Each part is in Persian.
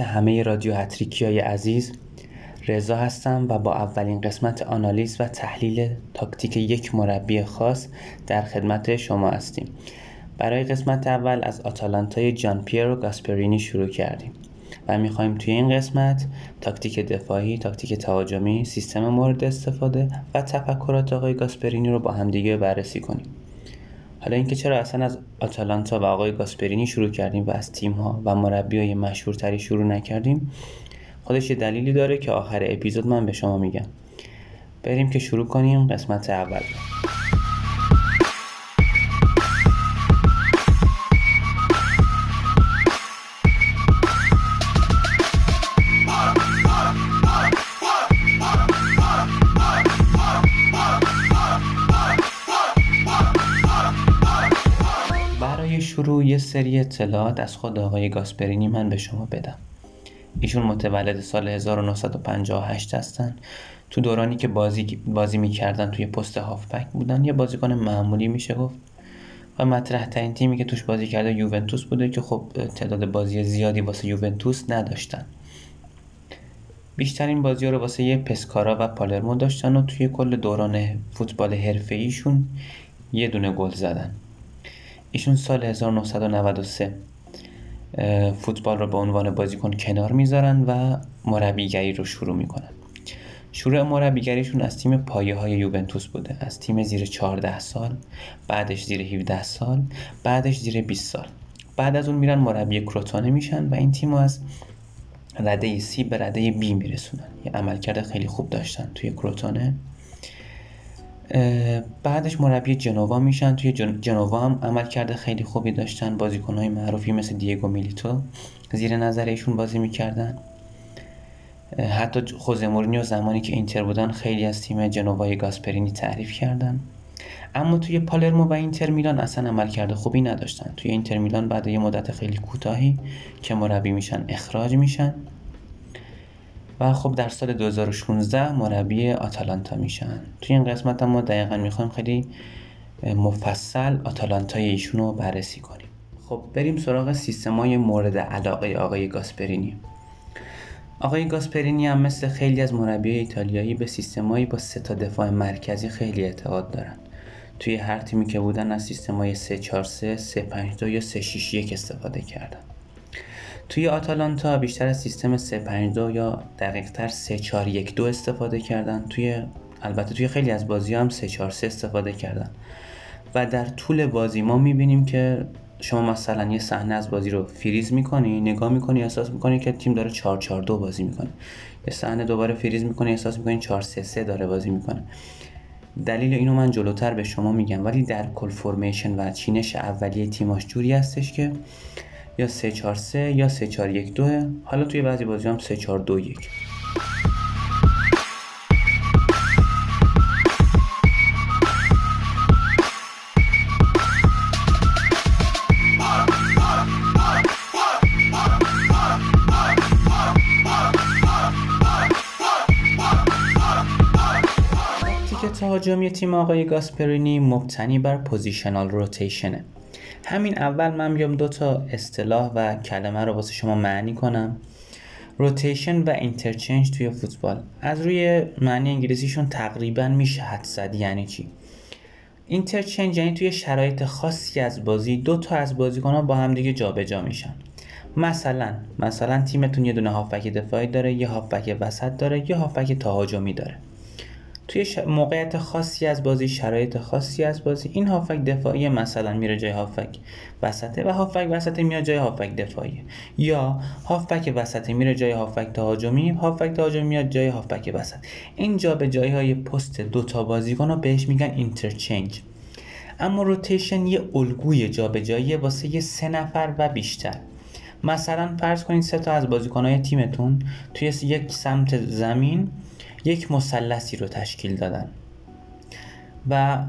همه رادیو هتریکی های عزیز رضا هستم و با اولین قسمت آنالیز و تحلیل تاکتیک یک مربی خاص در خدمت شما هستیم. برای قسمت اول از آتالانتای جان پیرو گاسپرینی شروع کردیم و می‌خوایم توی این قسمت تاکتیک دفاعی، تاکتیک تهاجمی، سیستم مورد استفاده و تفکرات آقای گاسپرینی رو با همدیگه بررسی کنیم. حالا اینکه چرا اصلا از آتالانتا و آقای گاسپرینی شروع کردیم و از تیم ها و مربی های مشهورتری شروع نکردیم خودش یه دلیلی داره که آخر اپیزود من به شما میگم. بریم که شروع کنیم قسمت اول. سری اطلاعات از خود آقای گاسپرینی من به شما بدم. ایشون متولد سال 1958 هستن. تو دورانی که بازی بازی می‌کردن توی پست هافبک بودن یه بازیکن معمولی میشه گفت. و مطرح ترین تیمی که توش بازی کرده یوونتوس بوده که خب تعداد بازی زیادی واسه یوونتوس نداشتن. بیشترین بازی رو واسه یه پسکارا و پالرمو داشتن و توی کل دوران فوتبال حرفه ایشون یه دونه گل زدن. ایشون سال 1993 فوتبال رو به عنوان بازیکن کنار می‌ذارن و مربیگری رو شروع می‌کنن. شروع مربیگریشون از تیم پایه های یوونتوس بوده. از تیم زیر 14 سال بعدش زیر 17 سال بعدش زیر 20 سال. بعد از اون میرن مربی کروتونه میشن و این تیم از رده سی به رده بی میرسونن. یه عملکرد خیلی خوب داشتن توی کروتونه بعدش مربی جنوا میشن. توی جنوا هم عمل کرده خیلی خوبی داشتن بازیکنهای معروفی مثل دیگو میلیتو. زیر نظر ایشون بازی می‌کردن. حتی خوزه مورینیو زمانی که اینتر بودن خیلی از تیم جنوای گاسپرینی تعریف کردن. اما توی پالرمو و اینتر میلان اصلا عمل کرده خوبی نداشتن. توی اینتر میلان بعد یه مدت خیلی کوتاهی که مربی میشن اخراج میشن. و خب در سال 2016 مربی آتالانتا میشن. توی این قسمت هم ما دقیقا می‌خوایم خیلی مفصل آتالانتای ایشون رو بررسی کنیم. خب بریم سراغ سیستمای مورد علاقه آقای گاسپرینی. آقای گاسپرینی هم مثل خیلی از مربی ایتالیایی به سیستمایی با سه تا دفاع مرکزی خیلی اعتقاد دارن. توی هر تیمی که بودن از سیستمای 343 352 یا 361 استفاده کردن. توی آتالانتا بیشتر از سیستم 352 یا دقیقتر 3412 استفاده کردن. توی البته توی خیلی از بازی هم 343 استفاده کردن. و در طول بازی ما می‌بینیم که شما مثلا یه صحنه از بازی رو فریز می‌کنی نگاه می‌کنی احساس می‌کنی که تیم داره 442 بازی می‌کنه. یه صحنه دوباره فریز می‌کنی احساس می‌کنی 433 داره بازی می‌کنه. دلیل اینو من جلوتر به شما میگم. ولی در کل فرمیشن و چینش اولیه تیماش جوری هستش که یا 343 یا 3412 حالا توی بعضی بازی هم 3421 تهاجمی تیم آقای گاسپرینی مبتنی بر positional rotation ه. همین اول من بیام دو تا اصطلاح و کلمه رو واسه شما معنی کنم. rotation و interchange توی فوتبال. از روی معنی انگلیسیشون تقریبا میشه حدس زد. یعنی چی؟ interchange یعنی توی شرایط خاصی از بازی دو تا از بازیکن‌ها با هم دیگه جابجا میشن. مثلا مثلا تیمتون یه دونه هافبک دفاعی داره یه هافبک وسط داره یه هافبک تهاجمی داره. توی موقعیت خاصی از بازی شرایط خاصی از بازی این هافک دفاعی مثلا میره جای هافک وسطه و هافک وسطه میاد جای هافک دفاعی. یا هافک وسطه میره جای هافک تهاجمی هافک تهاجمی میاد جای هافک وسط. این جا به جای های پست دو تا بازیکن رو بهش میگن اینترچنج. اما روتیشن یه الگوی جابجایی واسه یه سه نفر و بیشتر. مثلا فرض کنید سه تا از بازیکنهای تیمتون توی یک سمت زمین یک مثلثی رو تشکیل دادن. و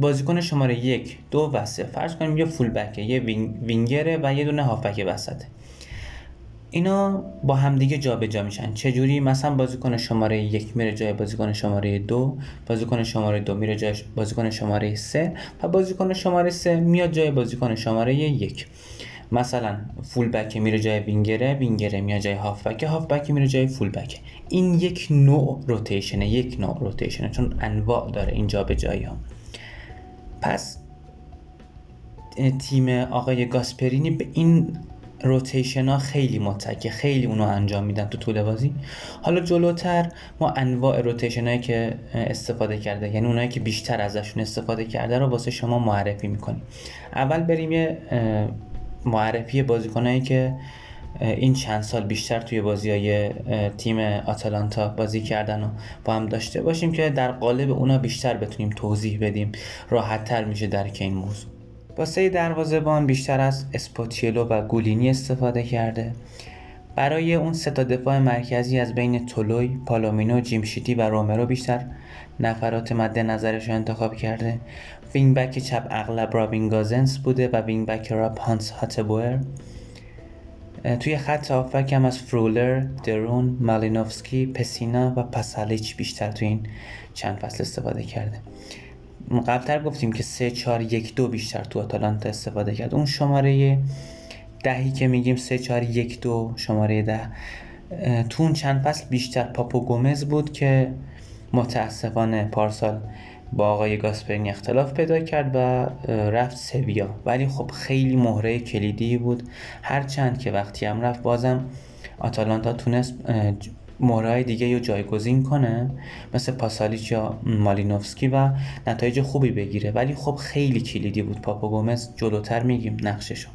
بازیکن شماره یک دو و سه فرض کنیم یه فول بکه یه وینگره و یه دونه هافبک وسطه اینا با همدیگه جابجا میشن. چه جوری مثلا بازیکن شماره یک میره جای بازیکن شماره دو بازیکن شماره دو میره جای بازیکن شماره سه و بازیکن شماره سه میاد جای بازیکن شماره یک. مثلا فول بک میره جای وینگره وینگره میاد جای هاف بک هاف بک میره جای فول بک این یک نوع روتیشنه یک نوع روتیشنه چون انواع داره اینجا به جایی ها. پس تیم آقای گاسپرینی به این روتیشن ها خیلی متکه خیلی اونو انجام میدن تو طول بازی. حالا جلوتر ما انواع روتیشن هایی که استفاده کرده یعنی اونایی که بیشتر ازشون استفاده کرده رو واسه شما معرفی می‌کنیم. اول بریم یه معرفی بازیکنایی که این چند سال بیشتر توی بازی های تیم آتالانتا بازی کردن و با هم داشته باشیم که در قالب اونا بیشتر بتونیم توضیح بدیم. راحت تر میشه درک این موضوع. واسه دروازه‌بان بیشتر از اسپوتیلو و گولینی استفاده کرده. برای اون سه تا دفاع مرکزی از بین تولوی، پالومینو، جیمشیتی و رومرو بیشتر نفرات مد نظرش رو انتخاب کرده. wing back چپ اغلب رابین گوزنس بوده و wing back راست هانس هاتبوئر. توی خط هافبک هم از فرولر، دی رون، مالینوفسکی، پسینا و پسالیچ بیشتر توی این چند فصل استفاده کرده. قبلتر گفتیم که 3 4 1 2 بیشتر تو آتالانتا استفاده کرد. اون شماره دهی که میگیم 3 4 1 2 شماره ده. تو اون چند فصل بیشتر پاپو گومز بود که متاسفانه پارسال با آقای گاسپرینی اختلاف پیدا کرد و رفت سویا. ولی خب خیلی مهره کلیدی بود. هرچند که وقتی هم رفت بازم آتالانتا تونست مهرهای دیگه رو جایگزین کنه. مثل پاسالیچ یا مالینوفسکی و نتایج خوبی بگیره. ولی خب خیلی کلیدی بود. پاپا گومز جلوتر میگیم نقششو.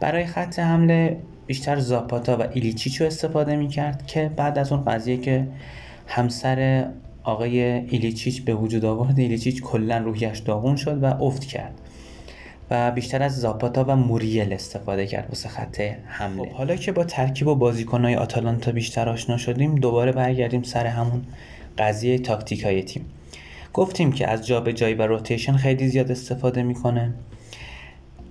برای خط حمله بیشتر زاپاتا و ایلیچیچو استفاده می‌کرد که بعد از اون قضیه که همسر آقای ایلیچیچ به وجود آورد. ایلیچیچ کلا روحیش داغون شد و افت کرد و بیشتر از زاپاتا و موریل استفاده کرد واسه خط حمله. خب حالا که با ترکیب و بازیکنهای آتالانتا بیشتر آشنا شدیم دوباره برگردیم سر همون قضیه تاکتیک های تیم. گفتیم که از جابجایی و روتیشن خیلی زیاد استفاده می‌کنه.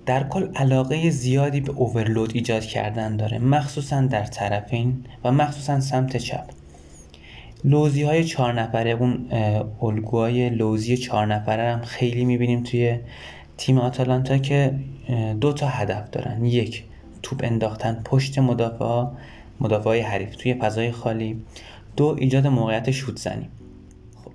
در کل علاقه زیادی به اوورلود ایجاد کردن داره مخصوصا در طرفین و مخصوصا سمت چپ. لوزی های چهار نفره اون الگوهای لوزی چهار نفره هم خیلی می‌بینیم توی تیم آتالانتا که دو تا هدف دارن. یک توپ انداختن پشت مدافع مدافع های حریف توی فضای خالی. دو ایجاد موقعیت شوت زنی.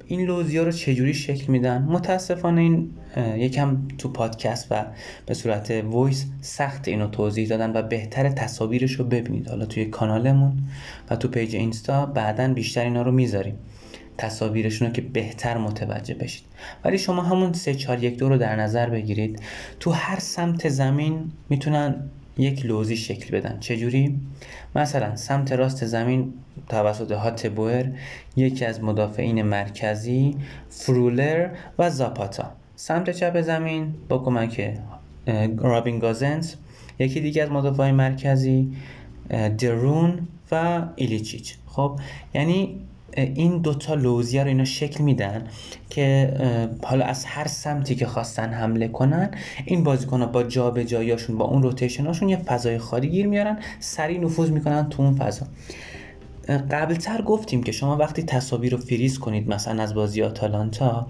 این لوزیا رو چجوری شکل میدن؟ متاسفانه این یکم تو پادکست و به صورت voice سخته اینو توضیح دادن و بهتر تصاویرش رو ببینید. حالا توی کانالمون و تو page اینستا بعدا بیشتر اینا رو می‌ذاریم. تصاویرشون رو که بهتر متوجه بشید. ولی شما همون 3 4 1 2 رو در نظر بگیرید. تو هر سمت زمین می‌تونن یک لوزی شکل بدن. چجوری؟ مثلا سمت راست زمین توسط هات بوئر یکی از مدافعین مرکزی فرولر و زاپاتا. سمت چپ زمین با کمک رابین گازنس یکی دیگه از مدافعین مرکزی درون و ایلیچیچ. خب یعنی این دوتا لوزیه رو اینا شکل میدن که حالا از هر سمتی که خواستن حمله کنن این بازیکن ها با جا به جایاشون با اون روتیشن هاشون یه فضای خالی گیر میارن سریع نفوذ می‌کنن تو اون فضا. قبلتر گفتیم که شما وقتی تصاویر رو فریز کنید مثلا از بازی آتالانتا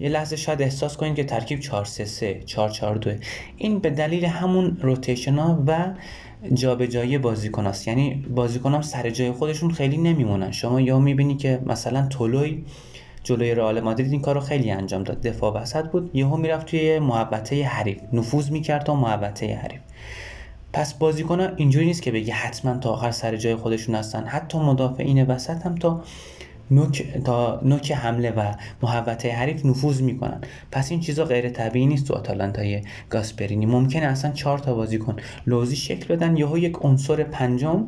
یه لحظه شاید احساس کنید که ترکیب 4 3 3 4 4 2 این به دلیل همون روتیشن ها و جابجایی بازیکن است. یعنی بازیکن هم سر جای خودشون خیلی نمیمونن. شما یا می‌بینی که مثلا تولوی جلوی رئال مادرید این کارو خیلی انجام داد. دفاع وسط بود. یهو می‌رفت توی محوطه حریف. نفوذ می‌کرد تا محوطه حریف. پس بازیکن اینجوری نیست که بگی حتما تا آخر سر جای خودشون هستن. حتی مدافعین وسط هم تا نوک تا نوک حمله و محوطه حریف نفوذ می‌کنن پس این چیزا غیر طبیعی نیست تو آتالانتای گاسپرینی. ممکنه اصلا چهار تا بازیکن لوزی شکل بدن یهو یک عنصر پنجم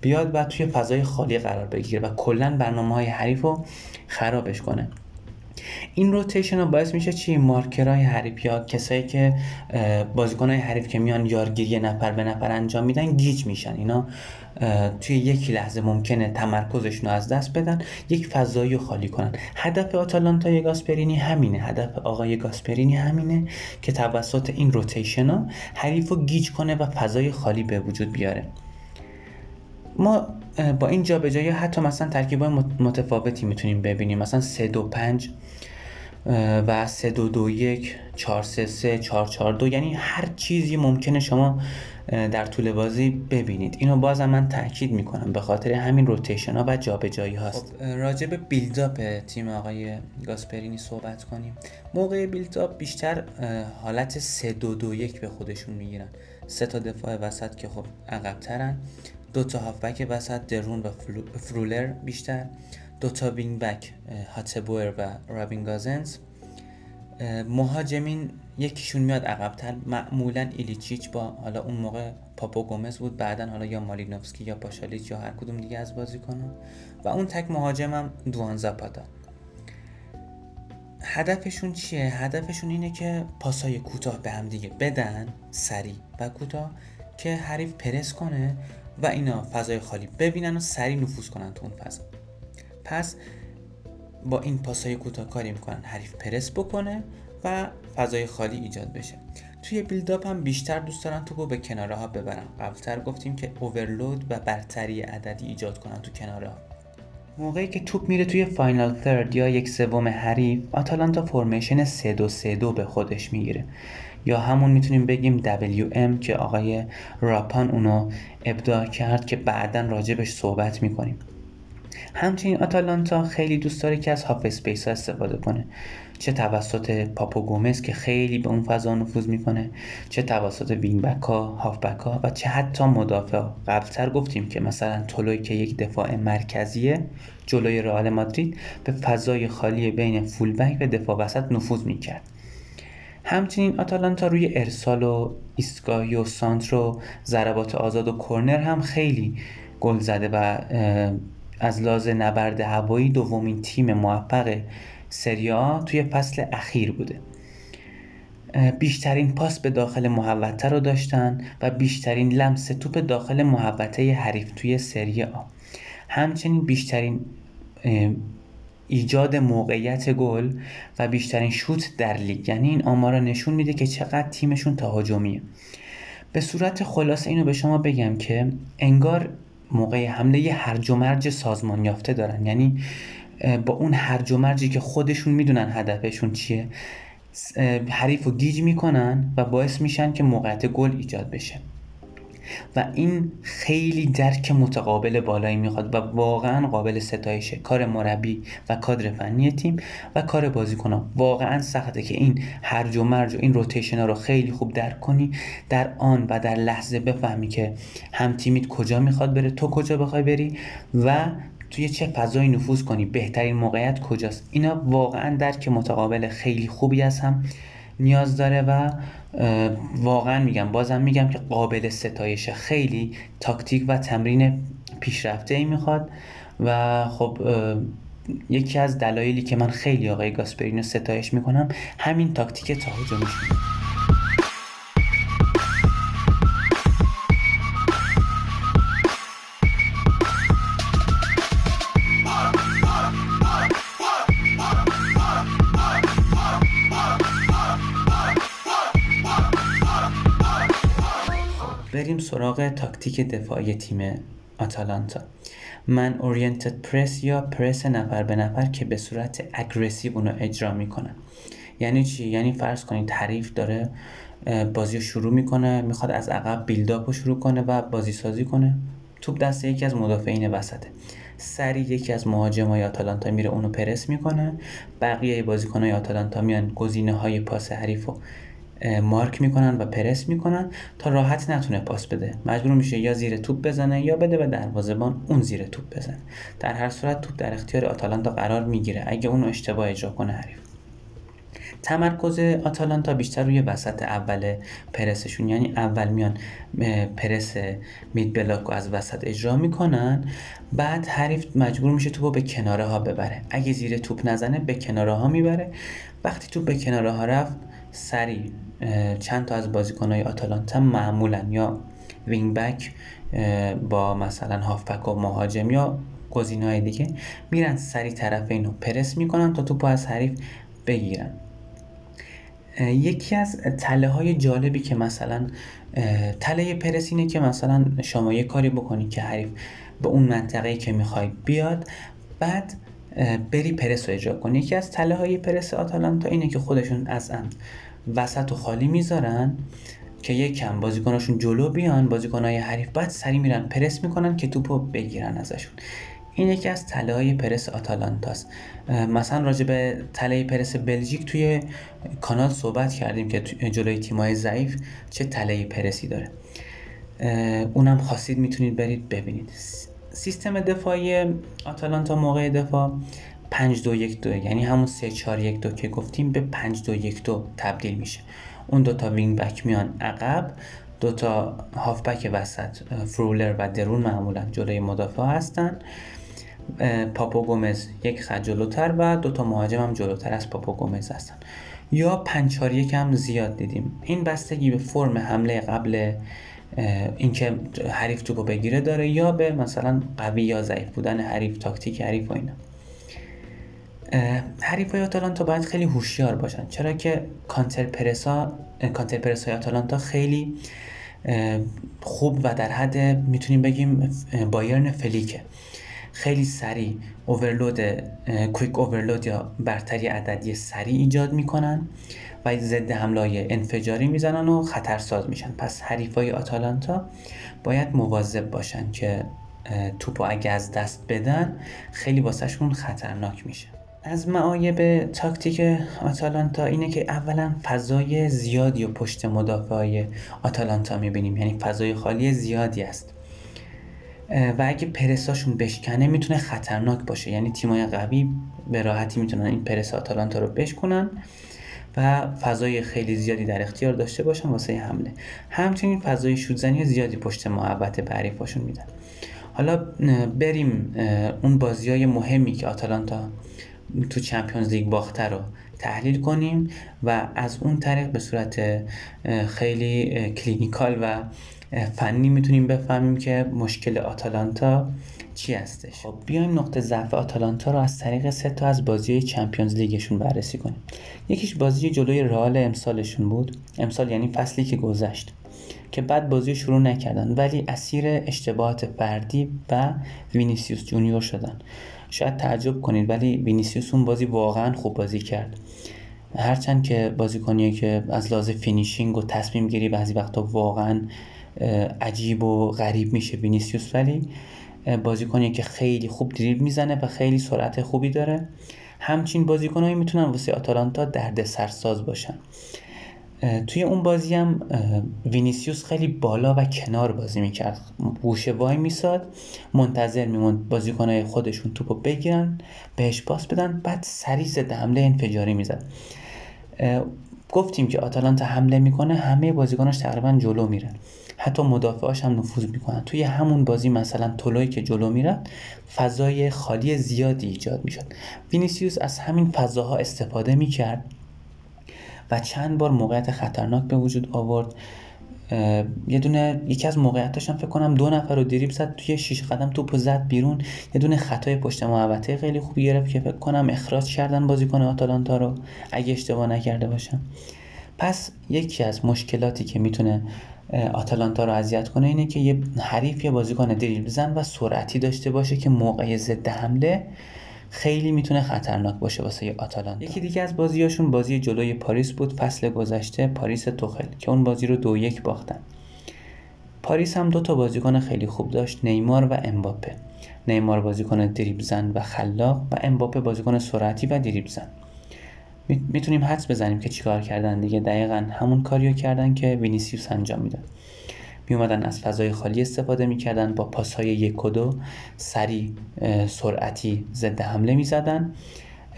بیاد و توی فضای خالی قرار بگیره و کلا برنامه های حریف رو خرابش کنه. این روتیشن ها باعث میشه چی؟ مارکرهای حریف یا کسایی که بازیکن های حریف که میان یارگیری نفر به نفر انجام میدن گیج میشن. اینا توی یک لحظه ممکنه تمرکزشون رو از دست بدن یک فضایی خالی کنن. هدف آتالانتا گاسپرینی همینه. هدف آقای گاسپرینی همینه که توسط این روتیشن ها حریف رو گیج کنه و فضای خالی به وجود بیاره. ما با این جابجایی حتی مثلا ترکیب متفاوتی می‌تونیم ببینیم. مثلا 3 2 5 و 3 2 2 1 4 3 3 4 4 2 یعنی هر چیزی ممکنه شما در طول بازی ببینید. اینو بازم من تاکید می‌کنم به خاطر همین روتیشن ها و جابجایی هاست. خب راجع به بیلداپ تیم آقای گاسپرینی صحبت کنیم. موقع بیلداپ بیشتر حالت 3 2 2 1 به خودشون می‌گیرن. سه تا دفاع وسط که خب عقبترن. دو تا هافبک وسط درون و فرولر بیشتر. دو تا وینگ بک هاتبوئر و رابین گازنز مهاجمین یکیشون میاد عقبتر. معمولا ایلیچیچ با حالا اون موقع پاپو گومز بود. بعدا حالا یا مالینوفسکی یا پاشالیچ یا هر کدوم دیگه از بازی کنن. و اون تک مهاجمم دوان زاپاتا. هدفشون چیه؟ هدفشون اینه که پاسای کوتاه به هم دیگه بدن سریع. و کوتاه که حریف پرس کنه. و اینا فضای خالی ببینن و سریع نفوذ کنن تو اون فضا. پس با این پاسای کوتاه کاری می‌کنن حریف پرس بکنه و فضای خالی ایجاد بشه. توی بیلداپ هم بیشتر دوست دارن توپو به کناره ها ببرن. قبلتر گفتیم که اوورلود و برتری عددی ایجاد کنن تو کناره ها موقعی که توپ میره توی فاینال ثرد یا یک سوم حریف آتالانتا فرمیشن 3 2 3 2 به خودش می‌گیره. یا همون می‌تونیم بگیم WM که آقای راپان اونو ابداع کرد که بعدا راجبش صحبت می‌کنیم. همچنین آتالانتا خیلی دوست داره که از half-space ها استفاده کنه. چه توسط پاپو گومز که خیلی به اون فضا نفوذ می‌کنه چه توسط wing-back ها هاف بک ها و چه حتی مدافع. قبلتر گفتیم که مثلا تولوی که یک دفاع مرکزیه جلوی رئال مادرید به فضای خالی بین فول بک و دفاع وسط نفوذ می‌کرد. همچنین آتالانتا روی ارسال و ایستگاهی و سانتر و ضربات آزاد و کرنر هم خیلی گل زده و از لحاظ نبرد هوایی دومین تیم موفق سریا توی فصل اخیر بوده. بیشترین پاس به داخل محوطه رو داشتن و بیشترین لمس توپ داخل محوطه حریف توی سری آ. همچنین بیشترین ایجاد موقعیت گل و بیشترین شوت در لیگ. یعنی این آمارا نشون میده که چقدر تیمشون تهاجمیه. به صورت خلاصه اینو به شما بگم که انگار موقع حمله یه هرج و مرج سازمان یافته دارن. یعنی با اون هرج و مرجی که خودشون می‌دونن هدفشون چیه حریف رو گیج می‌کنن و باعث میشن که موقعیت گل ایجاد بشه. و این خیلی درک متقابل بالایی می‌خواد و واقعا قابل ستایشه کار مربی و کادر فنی تیم و کار بازیکنان واقعا سخته که این هرج و مرج و این روتیشن ها رو خیلی خوب درک کنی در آن و در لحظه بفهمی که هم تیمیت کجا می‌خواد بره تو کجا بخوای بری و توی چه فضایی نفوذ کنی بهترین موقعیت کجاست. اینا واقعا درک متقابل خیلی خوبی از نیاز داره و واقعا میگم بازم میگم که قابل ستایش خیلی تاکتیک و تمرین پیشرفته ای می‌خواد و خب یکی از دلایلی که من خیلی آقای گاسپرینو ستایش می‌کنم همین تاکتیک تهاجمیشونه بریم سراغ تاکتیک دفاعی تیم آتالانتا. man-oriented press یا پرس نفر به نفر که به صورت aggressive اونو اجرا می‌کنه. یعنی چی؟ یعنی فرض کنید حریف داره بازی رو شروع می‌کنه می‌خواد از عقب build-up رو شروع کنه و بازی سازی کنه. توپ دست یکی از مدافعین وسطه. سریع یکی از مهاجمای آتالانتا میره اونو پرس می‌کنه. بقیه بازیکنهای آتالانتا میان گزینه های پاس حریف رو مارک می‌کنن و پرس می‌کنن تا راحت نتونه پاس بده. مجبور میشه یا زیر توپ بزنه یا بده به دروازه‌بان اون زیر توپ بزنه. در هر صورت توپ در اختیار آتالانتا قرار می‌گیره. اگه اونو اشتباه اجرا کنه حریف. تمرکز آتالانتا بیشتر روی وسط اول پرسشون. یعنی اول میان پرس مید بلاک رو از وسط اجرا می‌کنن. بعد حریف مجبور میشه توپو به کناره ها ببره. اگه زیر توپ نزنه به کناره ها می‌بره. وقتی توپ به کناره ها رفت سریع چند تا از بازیکنهای آتالانتا معمولا یا وینگ بک با مثلا هافبک و مهاجم یا های دیگه میرن سری طرف اینو پرس می‌کنن تا توپو از حریف بگیرن. یکی از تله های جالبی که مثلا تله پرس اینه که مثلا شما یه کاری بکنی که حریف به اون منطقه که می‌خوای بیاد بعد بری پرس رو اجرا کنی یکی از تله های پرس آتالانتا اینه که خودشون از وسط و خالی می‌ذارن که یک کم بازیکناشون جلو بیان بازیکنهای حریف بعد سری میرن پرس می‌کنن که توپو بگیرن ازشون. این یکی از تله های پرس آتالانتاست. مثلا راجع به تله پرس بلژیک توی کانال صحبت کردیم که جلوی تیمای ضعیف چه تله پرسی داره. اونم خواستید می‌تونید برید ببینید. سیستم دفاعی آتالانتا موقع دفاع 5 2 1 2 یعنی همون 3 4 1 2 که گفتیم به 5 2 1 2 تبدیل میشه. اون دوتا wing-back میان عقب دوتا هافبک وسط فرولر و درون معمولا جلوی مدافعا هستن. پاپو گومز یک خط جلوتر و دوتا مهاجم هم جلوتر از پاپو گومز هستن. یا پنچار هم زیاد دیدیم. این بستگی به فرم حمله قبل اینکه حریف توپو بگیره داره یا به مثلا قوی یا ضعیف بودن حریف تاکتیک حریف و اینا. حریف های آتالانتا باید خیلی هوشیار باشن. چرا که کانتر پرسا کانتر پرس های آتالانتا خیلی خوب و در حد می‌تونیم بگیم بایرن فلیکه. خیلی سریع اوورلود کویک اوورلود یا برتری عددی سریع ایجاد می‌کنن. و ضد حمله انفجاری می‌زنن و خطرساز میشن. پس حریفای آتالانتا باید مواظب باشن که توپو اگه از دست بدن خیلی واسهشون خطرناک میشه. از معایب تاکتیک آتالانتا اینه که اولا فضای زیادی و پشت مدافع آتالانتا می‌بینیم. یعنی فضای خالی زیادی است. و اگه پرساشون بشکنه می‌تونه خطرناک باشه. یعنی تیمای قوی به راحتی می‌تونن این پرس آتالانتا رو بشکنن. و فضای خیلی زیادی در اختیار داشته باشن واسه حمله. همچنین فضای شوت‌زنی زیادی پشت محوطه به حریفاشون میدن. حالا بریم اون بازی های مهمی که آتالانتا تو Champions League باخته رو تحلیل کنیم و از اون طریق به صورت خیلی clinical و فنی می‌تونیم بفهمیم که مشکل آتالانتا چی هستش؟ خب بیایم نقطه ضعف آتالانتا رو از طریق سه تا از بازی Champions League شون بررسی کنیم. یکیش بازی جلوی رئال امسالشون بود. امسال یعنی فصلی که گذشت. که بد بازی شروع نکردن ولی اسیر اشتباهات فردی و وینیسیوس جونیور شدن. شاید تعجب کنید ولی وینیسیوس اون بازی واقعا خوب بازی کرد. هرچند که بازیکنیه که از لحاظ finishing و تصمیم گیری بعضی وقتا واقعا عجیب و غریب میشه وینیسیوس ولی بازیکنیه که خیلی خوب دریبل می‌زنه و خیلی سرعت خوبی داره. همچین بازیکنهایی می‌تونن واسه آتالانتا دردسرساز باشن توی اون بازی هم وینیسیوس خیلی بالا و کنار بازی می‌کرد. گوشه وای میساد. منتظر میموند بازیکنهای خودشون توپو بگیرن بهش پاس بدن بعد سریع ضد حمله انفجاری می‌زد. گفتیم که آتالانتا حمله می‌کنه همه بازیکناش تقریبا جلو میرن. حتی مدافعاش هم نفوذ می‌کنن. توی همون بازی مثلا تولوی که جلو میرن فضای خالی زیادی ایجاد می‌شد. وینیسیوس از همین فضاها استفاده می‌کرد و چند بار موقعیت خطرناک به وجود آورد. یه دونه یکی از موقعیتاش هم فکر کنم دو نفر رو دریب زد توی شیش قدم توپ زد بیرون. یه دونه خطای پشت محوطه خیلی خوبی گرفت که فکر کنم اخراج کردن بازیکن آتالانتا رو اگه اشتباه نکرده باشم. پس یکی از مشکلاتی که می‌تونه آتالانتا رو اذیت کنه اینه که یه حریف یه بازیکن دریبل بزن و سرعتی داشته باشه که موقع ضد حمله خیلی می‌تونه خطرناک باشه واسه آتالانتا. یکی دیگه از بازیاشون بازی جلوی پاریس بود فصل گذشته پاریس توخل که اون بازی رو دو یک باختن. پاریس هم دو تا بازیکن خیلی خوب داشت نیمار و امباپه. نیمار بازیکن دریبل زن و خلاق و امباپه بازیکن سرعتی و دریبل زن. می‌تونیم حدس بزنیم که چیکار کردن دیگه. دقیقا همون کاریو کردن که وینیسیوس انجام می‌داد. می اومدن از فضای خالی استفاده می‌کردن با پاس های یک و دو سریع سرعتی ضد حمله می‌زدن.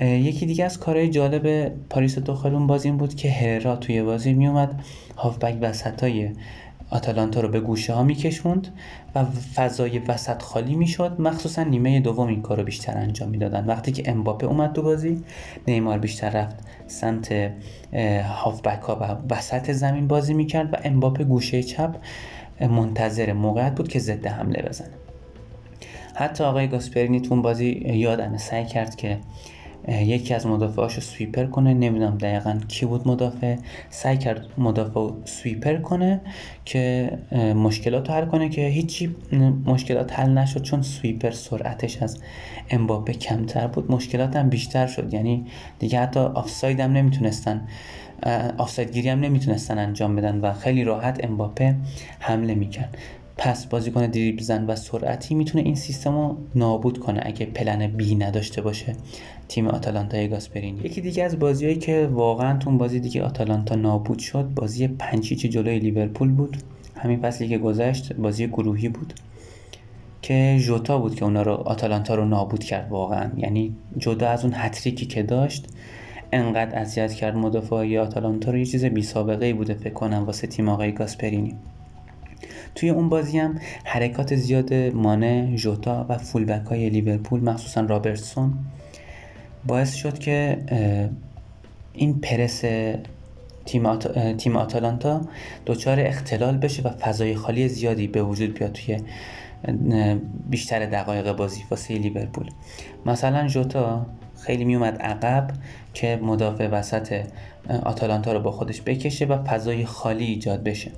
یکی دیگه از کارهای جالب پاریس دوخلون بازی این بود که هرا توی بازی میومد هافبک وسط های آتالانتا رو به گوشه ها میکشوند و فضای وسط خالی می‌شد. مخصوصا نیمه دوم این کار رو بیشتر انجام می‌دادن وقتی که امباپه اومد تو بازی نیمار بیشتر رفت سمت هافبک ها و وسط زمین بازی می‌کرد و امباپه گوشه چپ منتظر موقعیت بود که ضد حمله بزنه. حتی آقای گاسپرینی تو بازی یادمه سعی کرد که یکی از مدافعاش سویپر کنه. نمی‌دونم دقیقا کی بود مدافع. سعی کرد مدافع سویپر کنه که مشکلات حل کنه که هیچی مشکلات حل نشد چون سویپر سرعتش از امباپه کمتر بود. مشکلات هم بیشتر شد. یعنی دیگه حتی آفساید هم نمی‌تونستن آفساید گیری هم نمی‌تونستن انجام بدن و خیلی راحت امباپه حمله می‌کرد. پس بازیکن دریبل زن و سرعتی می‌تونه این سیستم رو نابود کنه اگه پلن بی نداشته باشه. تیم آتالانتا گاسپرینی یکی دیگه از بازیهایی که واقعا تو بازی دیگه آتالانتا نابود شد بازی پنچیچ جلوی لیورپول بود. همین فصلی که گذشت بازی گروهی بود که جوتا بود که اونا رو آتالانتا رو نابود کرد واقعا. یعنی جدا از اون هتریکی که داشت انقدر اذیت کرد مدافعای آتالانتا رو. یه چیز بی سابقه بوده فکر کنم واسه تیم آقای گاسپرینی. توی اون بازی هم حرکات زیاد مانه جوتا و فولبک های لیورپول مخصوصا رابرتسون باعث شد که این پرس تیم. تیم آتالانتا دچار اختلال بشه و فضای خالی زیادی به وجود بیاد توی بیشتر دقایق بازی واسه لیورپول مثلا جوتا خیلی میومد عقب که مدافع وسط آتالانتا رو با خودش بکشه و فضای خالی ایجاد بشه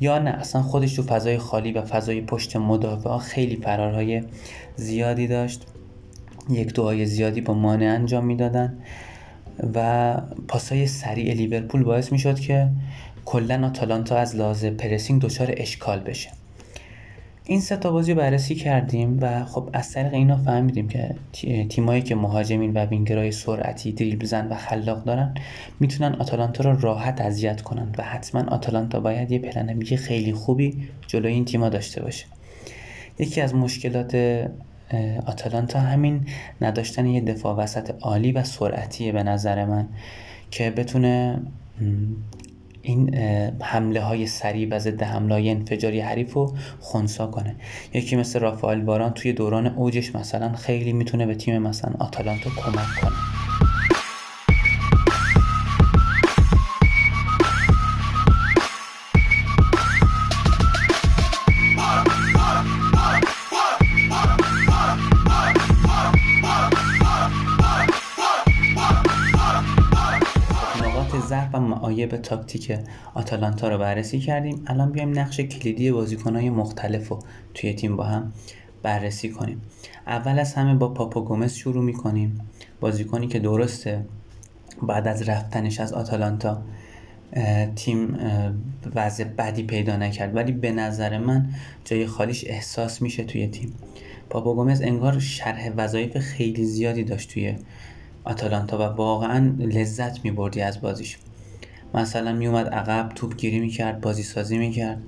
یا نه اصلا خودش تو فضای خالی و فضای پشت مدافع خیلی فرارهای زیادی داشت یک دوهای زیادی با مانع انجام می‌دادن و پاسای سریع لیورپول باعث می‌شد که کلا آتالانتا از لحاظ پرسینگ دچار اشکال بشه. این سه تا بازی بررسی کردیم و خب از طریق اینا فهمیدیم که تیمایی که مهاجمین و وینگرهای سرعتی دریبل زن و خلاق دارن می‌تونن آتالانتا رو راحت اذیت کنن و حتما آتالانتا باید یه پلن خیلی خوبی جلوی این تیما داشته باشه. یکی از مشکلات آتالانتا همین نداشتن یه دفاع وسط عالی و سرعتیه به نظر من که بتونه این حمله های سریع و ضد حمله های انفجاری حریف رو خونسا کنه. یکی مثل رافائل باران توی دوران اوجش مثلا خیلی می‌تونه به تیم مثلا آتالانتا کمک کنه. معایب تاکتیک آتالانتا رو بررسی کردیم. الان بیایم نقش کلیدی بازیکنهای مختلف رو توی تیم با هم بررسی کنیم. اول از همه با پاپا گومز شروع می‌کنیم. بازیکنی که درسته بعد از رفتنش از آتالانتا تیم وضع بدی پیدا نکرد. ولی به نظر من جای خالیش احساس میشه توی تیم. پاپا گومز انگار شرح وظایف خیلی زیادی داشت توی آتالانتا و واقعا لذت میبردی از بازیش. مثلا میومد عقب توپ گیری می‌کرد بازی سازی می‌کرد.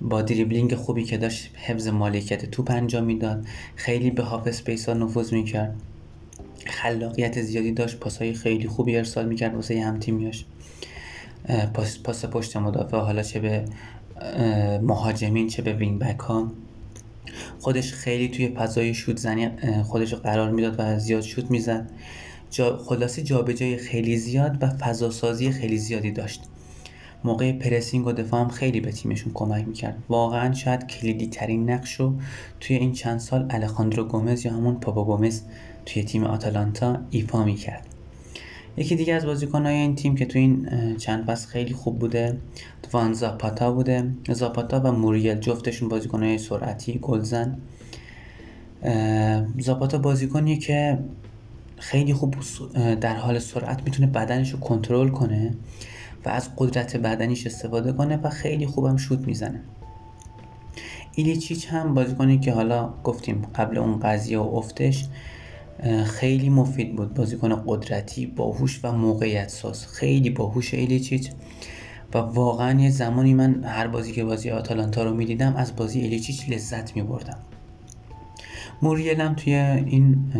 با دریبلینگ خوبی که داشت حفظ مالکیت توپ انجام می‌داد. خیلی به half-space ها نفوذ می‌کرد. خلاقیت زیادی داشت. پاسهای خیلی خوبی ارسال می‌کرد واسه هم تیمیاش پاس, پاس پشت مدافع. حالا چه به مهاجمین چه به wing-back ها. خودش خیلی توی فضای شوت زنی خودش قرار می‌داد و زیاد شوت می‌زد. جا خلاصی جابجایی خیلی زیاد و فضا سازی خیلی زیادی داشت. موقع پرسینگ و دفاع هم خیلی به تیمشون کمک می‌کرد. واقعا شاید کلیدی ترین نقش رو توی این چند سال الخاندرو گومز یا همون پاپا گومز توی تیم آتالانتا ایفا می‌کرد. یکی دیگه از بازیکنهای این تیم که توی این چند فصل خیلی خوب بوده وان زاپاتا بوده. زاپاتا و موریل جفتشون بازیکنهای سرعتی گلزن. زاپاتا بازیکنیه که خیلی خوب در حال سرعت می‌تونه بدنش رو کنترل کنه و از قدرت بدنیش استفاده کنه و خیلی خوبم شوت می‌زنه. ایلیچیچ هم بازیکنی که حالا گفتیم قبل اون قضیه و افتش خیلی مفید بود. بازیکن قدرتی باهوش و موقعیت ساز خیلی باهوش ایلیچیچ و واقعا یه زمانی من هر بازی که بازی آتالانتا رو می‌دیدم از بازی ایلیچیچ لذت میبردم. موریل هم توی این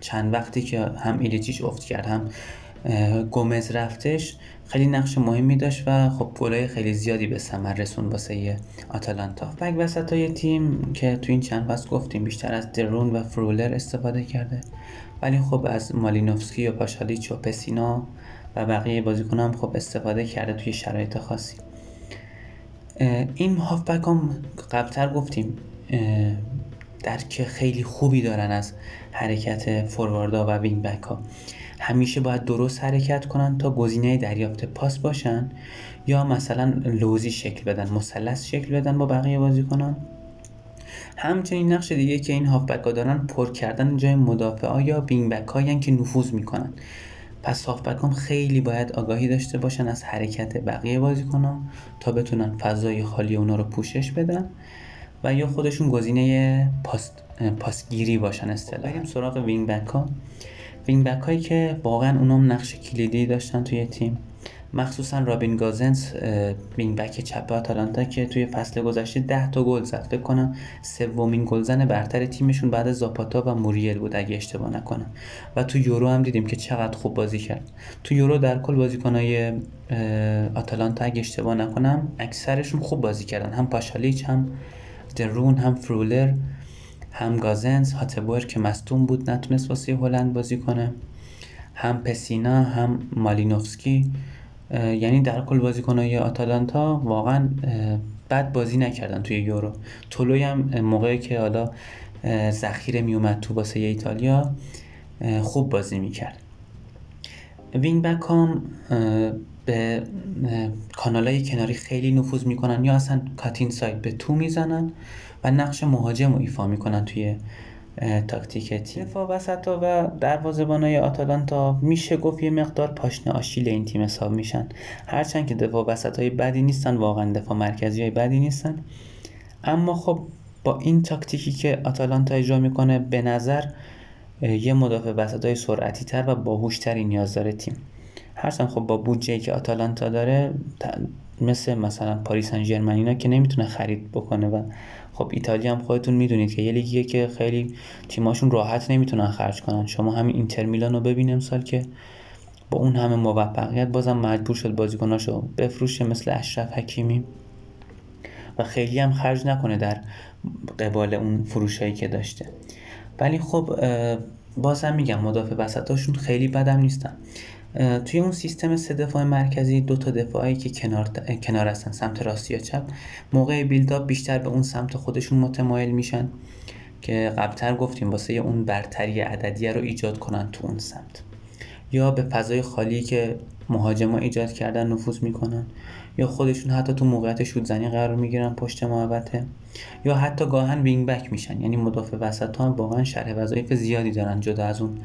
چند وقتی که هم ایلیچیچ افت کرد هم گومز رفتش خیلی نقش مهمی داشت و خب گلای خیلی زیادی به ثمر رسون واسه آتالانتا. بک وسط های تیم که تو این چند فصل گفتیم بیشتر از درون و فرولر استفاده کرده. ولی خب از مالینوفسکی یا پاشالیچ و پسینا و بقیه بازیکن هم خب استفاده کرده توی شرایط خاصی. این هافبک هم قبلتر گفتیم درک خیلی خوبی دارن از حرکت فورواردا و wing-back ها همیشه باید درست حرکت کنن تا گزینه دریافت پاس باشن یا مثلا لوزی شکل بدن مثلث شکل بدن با بقیه بازیکنان همچنین نقش دیگه که این هافبک ها دارن پر کردن جای مدافع ها یا wing-back که نفوذ می‌کنن. پس هافبک هم خیلی باید آگاهی داشته باشن از حرکت بقیه بازیکن تا بتونن فضای خالی اونا رو پوشش بدن. و یا خودشون گزینه پاس پاسگیری باشن اصطلاحا. بریم سراغ wing-back ها wing-back هایی که واقعا اونام نقش کلیدی داشتن توی تیم. مخصوصا رابین گوزنس wing-back چپ آتالانتا که توی فصل گذشته 10 تا گل زد. فکر کنم سومین گلزن برتر تیمشون بعد زاپاتا و موریل بود اگه اشتباه نکنم. و تو یورو هم دیدیم که چقدر خوب بازی کرد. تو یورو در کل بازیکنای آتالانتا اگه اشتباه نکنم اکثرشون خوب بازی کردن. هم پاشالیچ هم درون هم فرولر هم گازنس هاتبور که مستون بود نتونست واسه هلند بازی کنه. هم پسینا هم مالینوفسکی. یعنی در کل بازیکنهای آتالانتا واقعا بد بازی نکردن توی یورو. تولوی هم موقعی که حالا ذخیره میومد تو واسه ایتالیا خوب بازی می‌کرد. wing-back هم به کانال های کناری خیلی نفوذ می‌کنن یا اصلا cut inside به تو می‌زنن و نقش مهاجم رو ایفا می‌کنن توی تاکتیک تیم. دفاع وسط های آتالانتا میشه گفت یه مقدار پاشنه آشیل این تیم حساب میشن. هرچند که دفاع وسط های بدی نیستن واقعا دفاع مرکزی های بدی نیستن. اما خب با این تاکتیکی که آتالانتا اجرا می‌کنه به نظر یه مدافع وسط های سرعتی تر و باهوشتری نیاز داره تیم. هرچند خب با بودجه که آتالانتا داره مثل مثلا پاریس سن اینا که نمی‌تونه خرید بکنه و خب ایتالیا هم خودتون می‌دونید که یه لیگیه که خیلی تیماشون راحت نمی‌تونن خرج کنن. شما همین اینتر میلان رو ببین امسال که با اون همه موفقیت بازم مجبور شد بازیکناشو بفروشه مثل اشرف حکیمی. و خیلی هم خرج نکنه در قبال اون فروشایی که داشته. ولی خب بازم میگم مدافع وسطاشون خیلی بدم نیستن. توی اون سیستم سه دفاع مرکزی دو تا دفاعی که کنار کنار هستن سمت راستی یا چپ موقع بیلداپ بیشتر به اون سمت خودشون متمایل میشن که قبلتر گفتیم واسه اون برتری عددیه رو ایجاد کنن تو اون سمت. یا به فضای خالی که مهاجما ایجاد کردن نفوذ می‌کنن. یا خودشون حتی تو موقعیت شوت زنی قرار می‌گیرن پشت محوطه. یا حتی گاهن وینگ بک میشن. یعنی مدافع وسط ها هم واقعا شرح وظایف زیادی دارن جدا از اون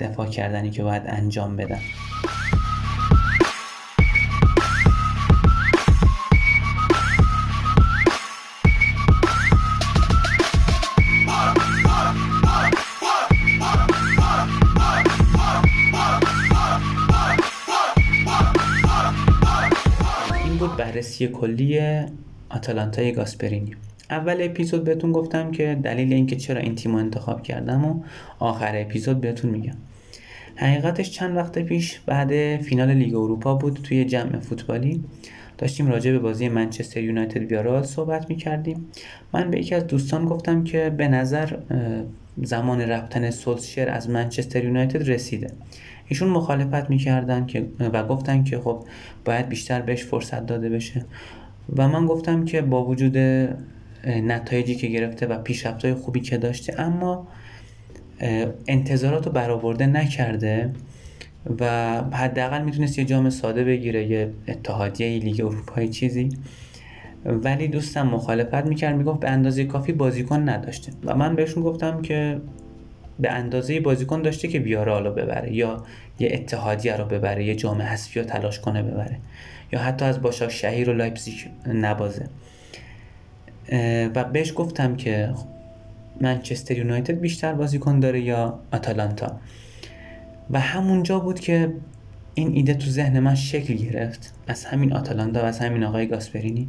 دفاع کردنی که باید انجام بود بررسی کلی آتالانتای گاسپرینی. اول اپیزود بهتون گفتم که دلیل اینکه چرا این تیم انتخاب کردم و آخر اپیزود بهتون میگم. حقیقتش چند وقت پیش بعد فینال لیگ اروپا بود توی جمع فوتبالی. داشتیم راجع به بازی منچستر یونایتد ویارال صحبت می‌کردیم. من به یکی از دوستان گفتم که به نظر زمان رفتن سولشر از منچستر یونایتد رسیده. ایشون مخالفت می‌کردن که و گفتن که خب باید بیشتر بهش فرصت داده بشه. و من گفتم که با وجود نتایجی که گرفته و پیشرفت‌های خوبی که داشته اما انتظارات رو برآورده نکرده و حداقل می‌تونست یه جام ساده بگیره یه اتحادیه لیگ اروپایی چیزی. ولی دوستم مخالفت می‌کرد می‌گفت به اندازه کافی بازیکن نداشته. و من بهشون گفتم که به اندازه بازیکن داشته که بیاره رو ببره یا یه اتحادیه رو ببره یه جام حذفی رو تلاش کنه ببره یا حتی از باشاک شهیر و لایپزیگ نبازه. و بهش گفتم که منچستر یونایتد بیشتر بازیکن داره یا آتالانتا؟ و همونجا بود که این ایده تو ذهن من شکل گرفت از همین آتالانتا و از همین آقای گاسپرینی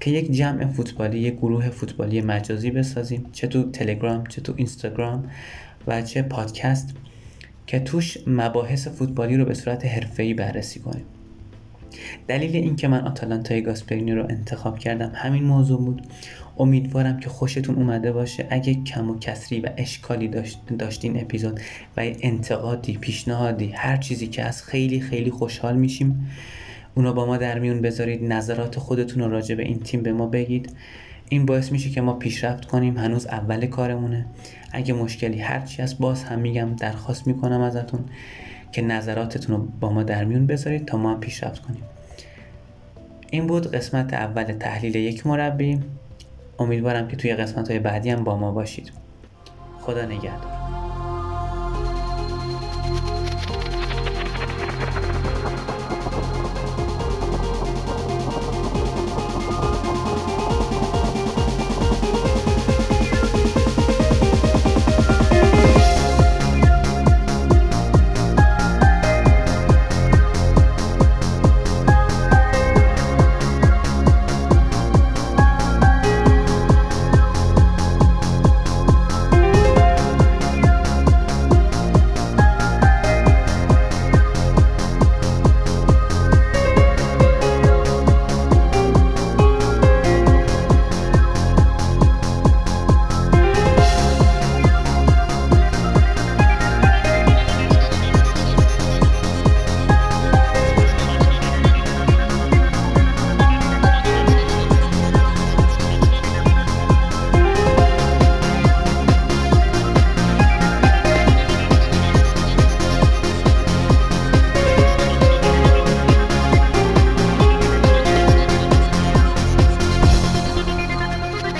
که یک جمع فوتبالی یک گروه فوتبالی مجازی بسازیم چه تو تلگرام چه تو اینستاگرام و چه پادکست که توش مباحث فوتبالی رو به صورت حرفه‌ای بررسی کنیم. دلیل اینکه من آتالانتای گاسپرینی رو انتخاب کردم همین موضوع بود. امیدوارم که خوشتون اومده باشه. اگه کم و کسری و اشکالی داشت داشتین اپیزود و انتقادی پیشنهادی هر چیزی که از خیلی خیلی خوشحال میشیم. اونا با ما در میون بذارید. نظرات خودتون رو راجع به این تیم به ما بگید. این باعث میشه که ما پیشرفت کنیم. هنوز اول کارمونه. اگه مشکلی هرچی هست باز هم میگم درخواست می‌کنم ازتون. که نظراتتون رو با ما در میون بذارید تا ما هم پیشرفت کنیم. این بود قسمت اول تحلیل یک مربی. امیدوارم که توی قسمت های بعدی هم با ما باشید. خدا نگهدار.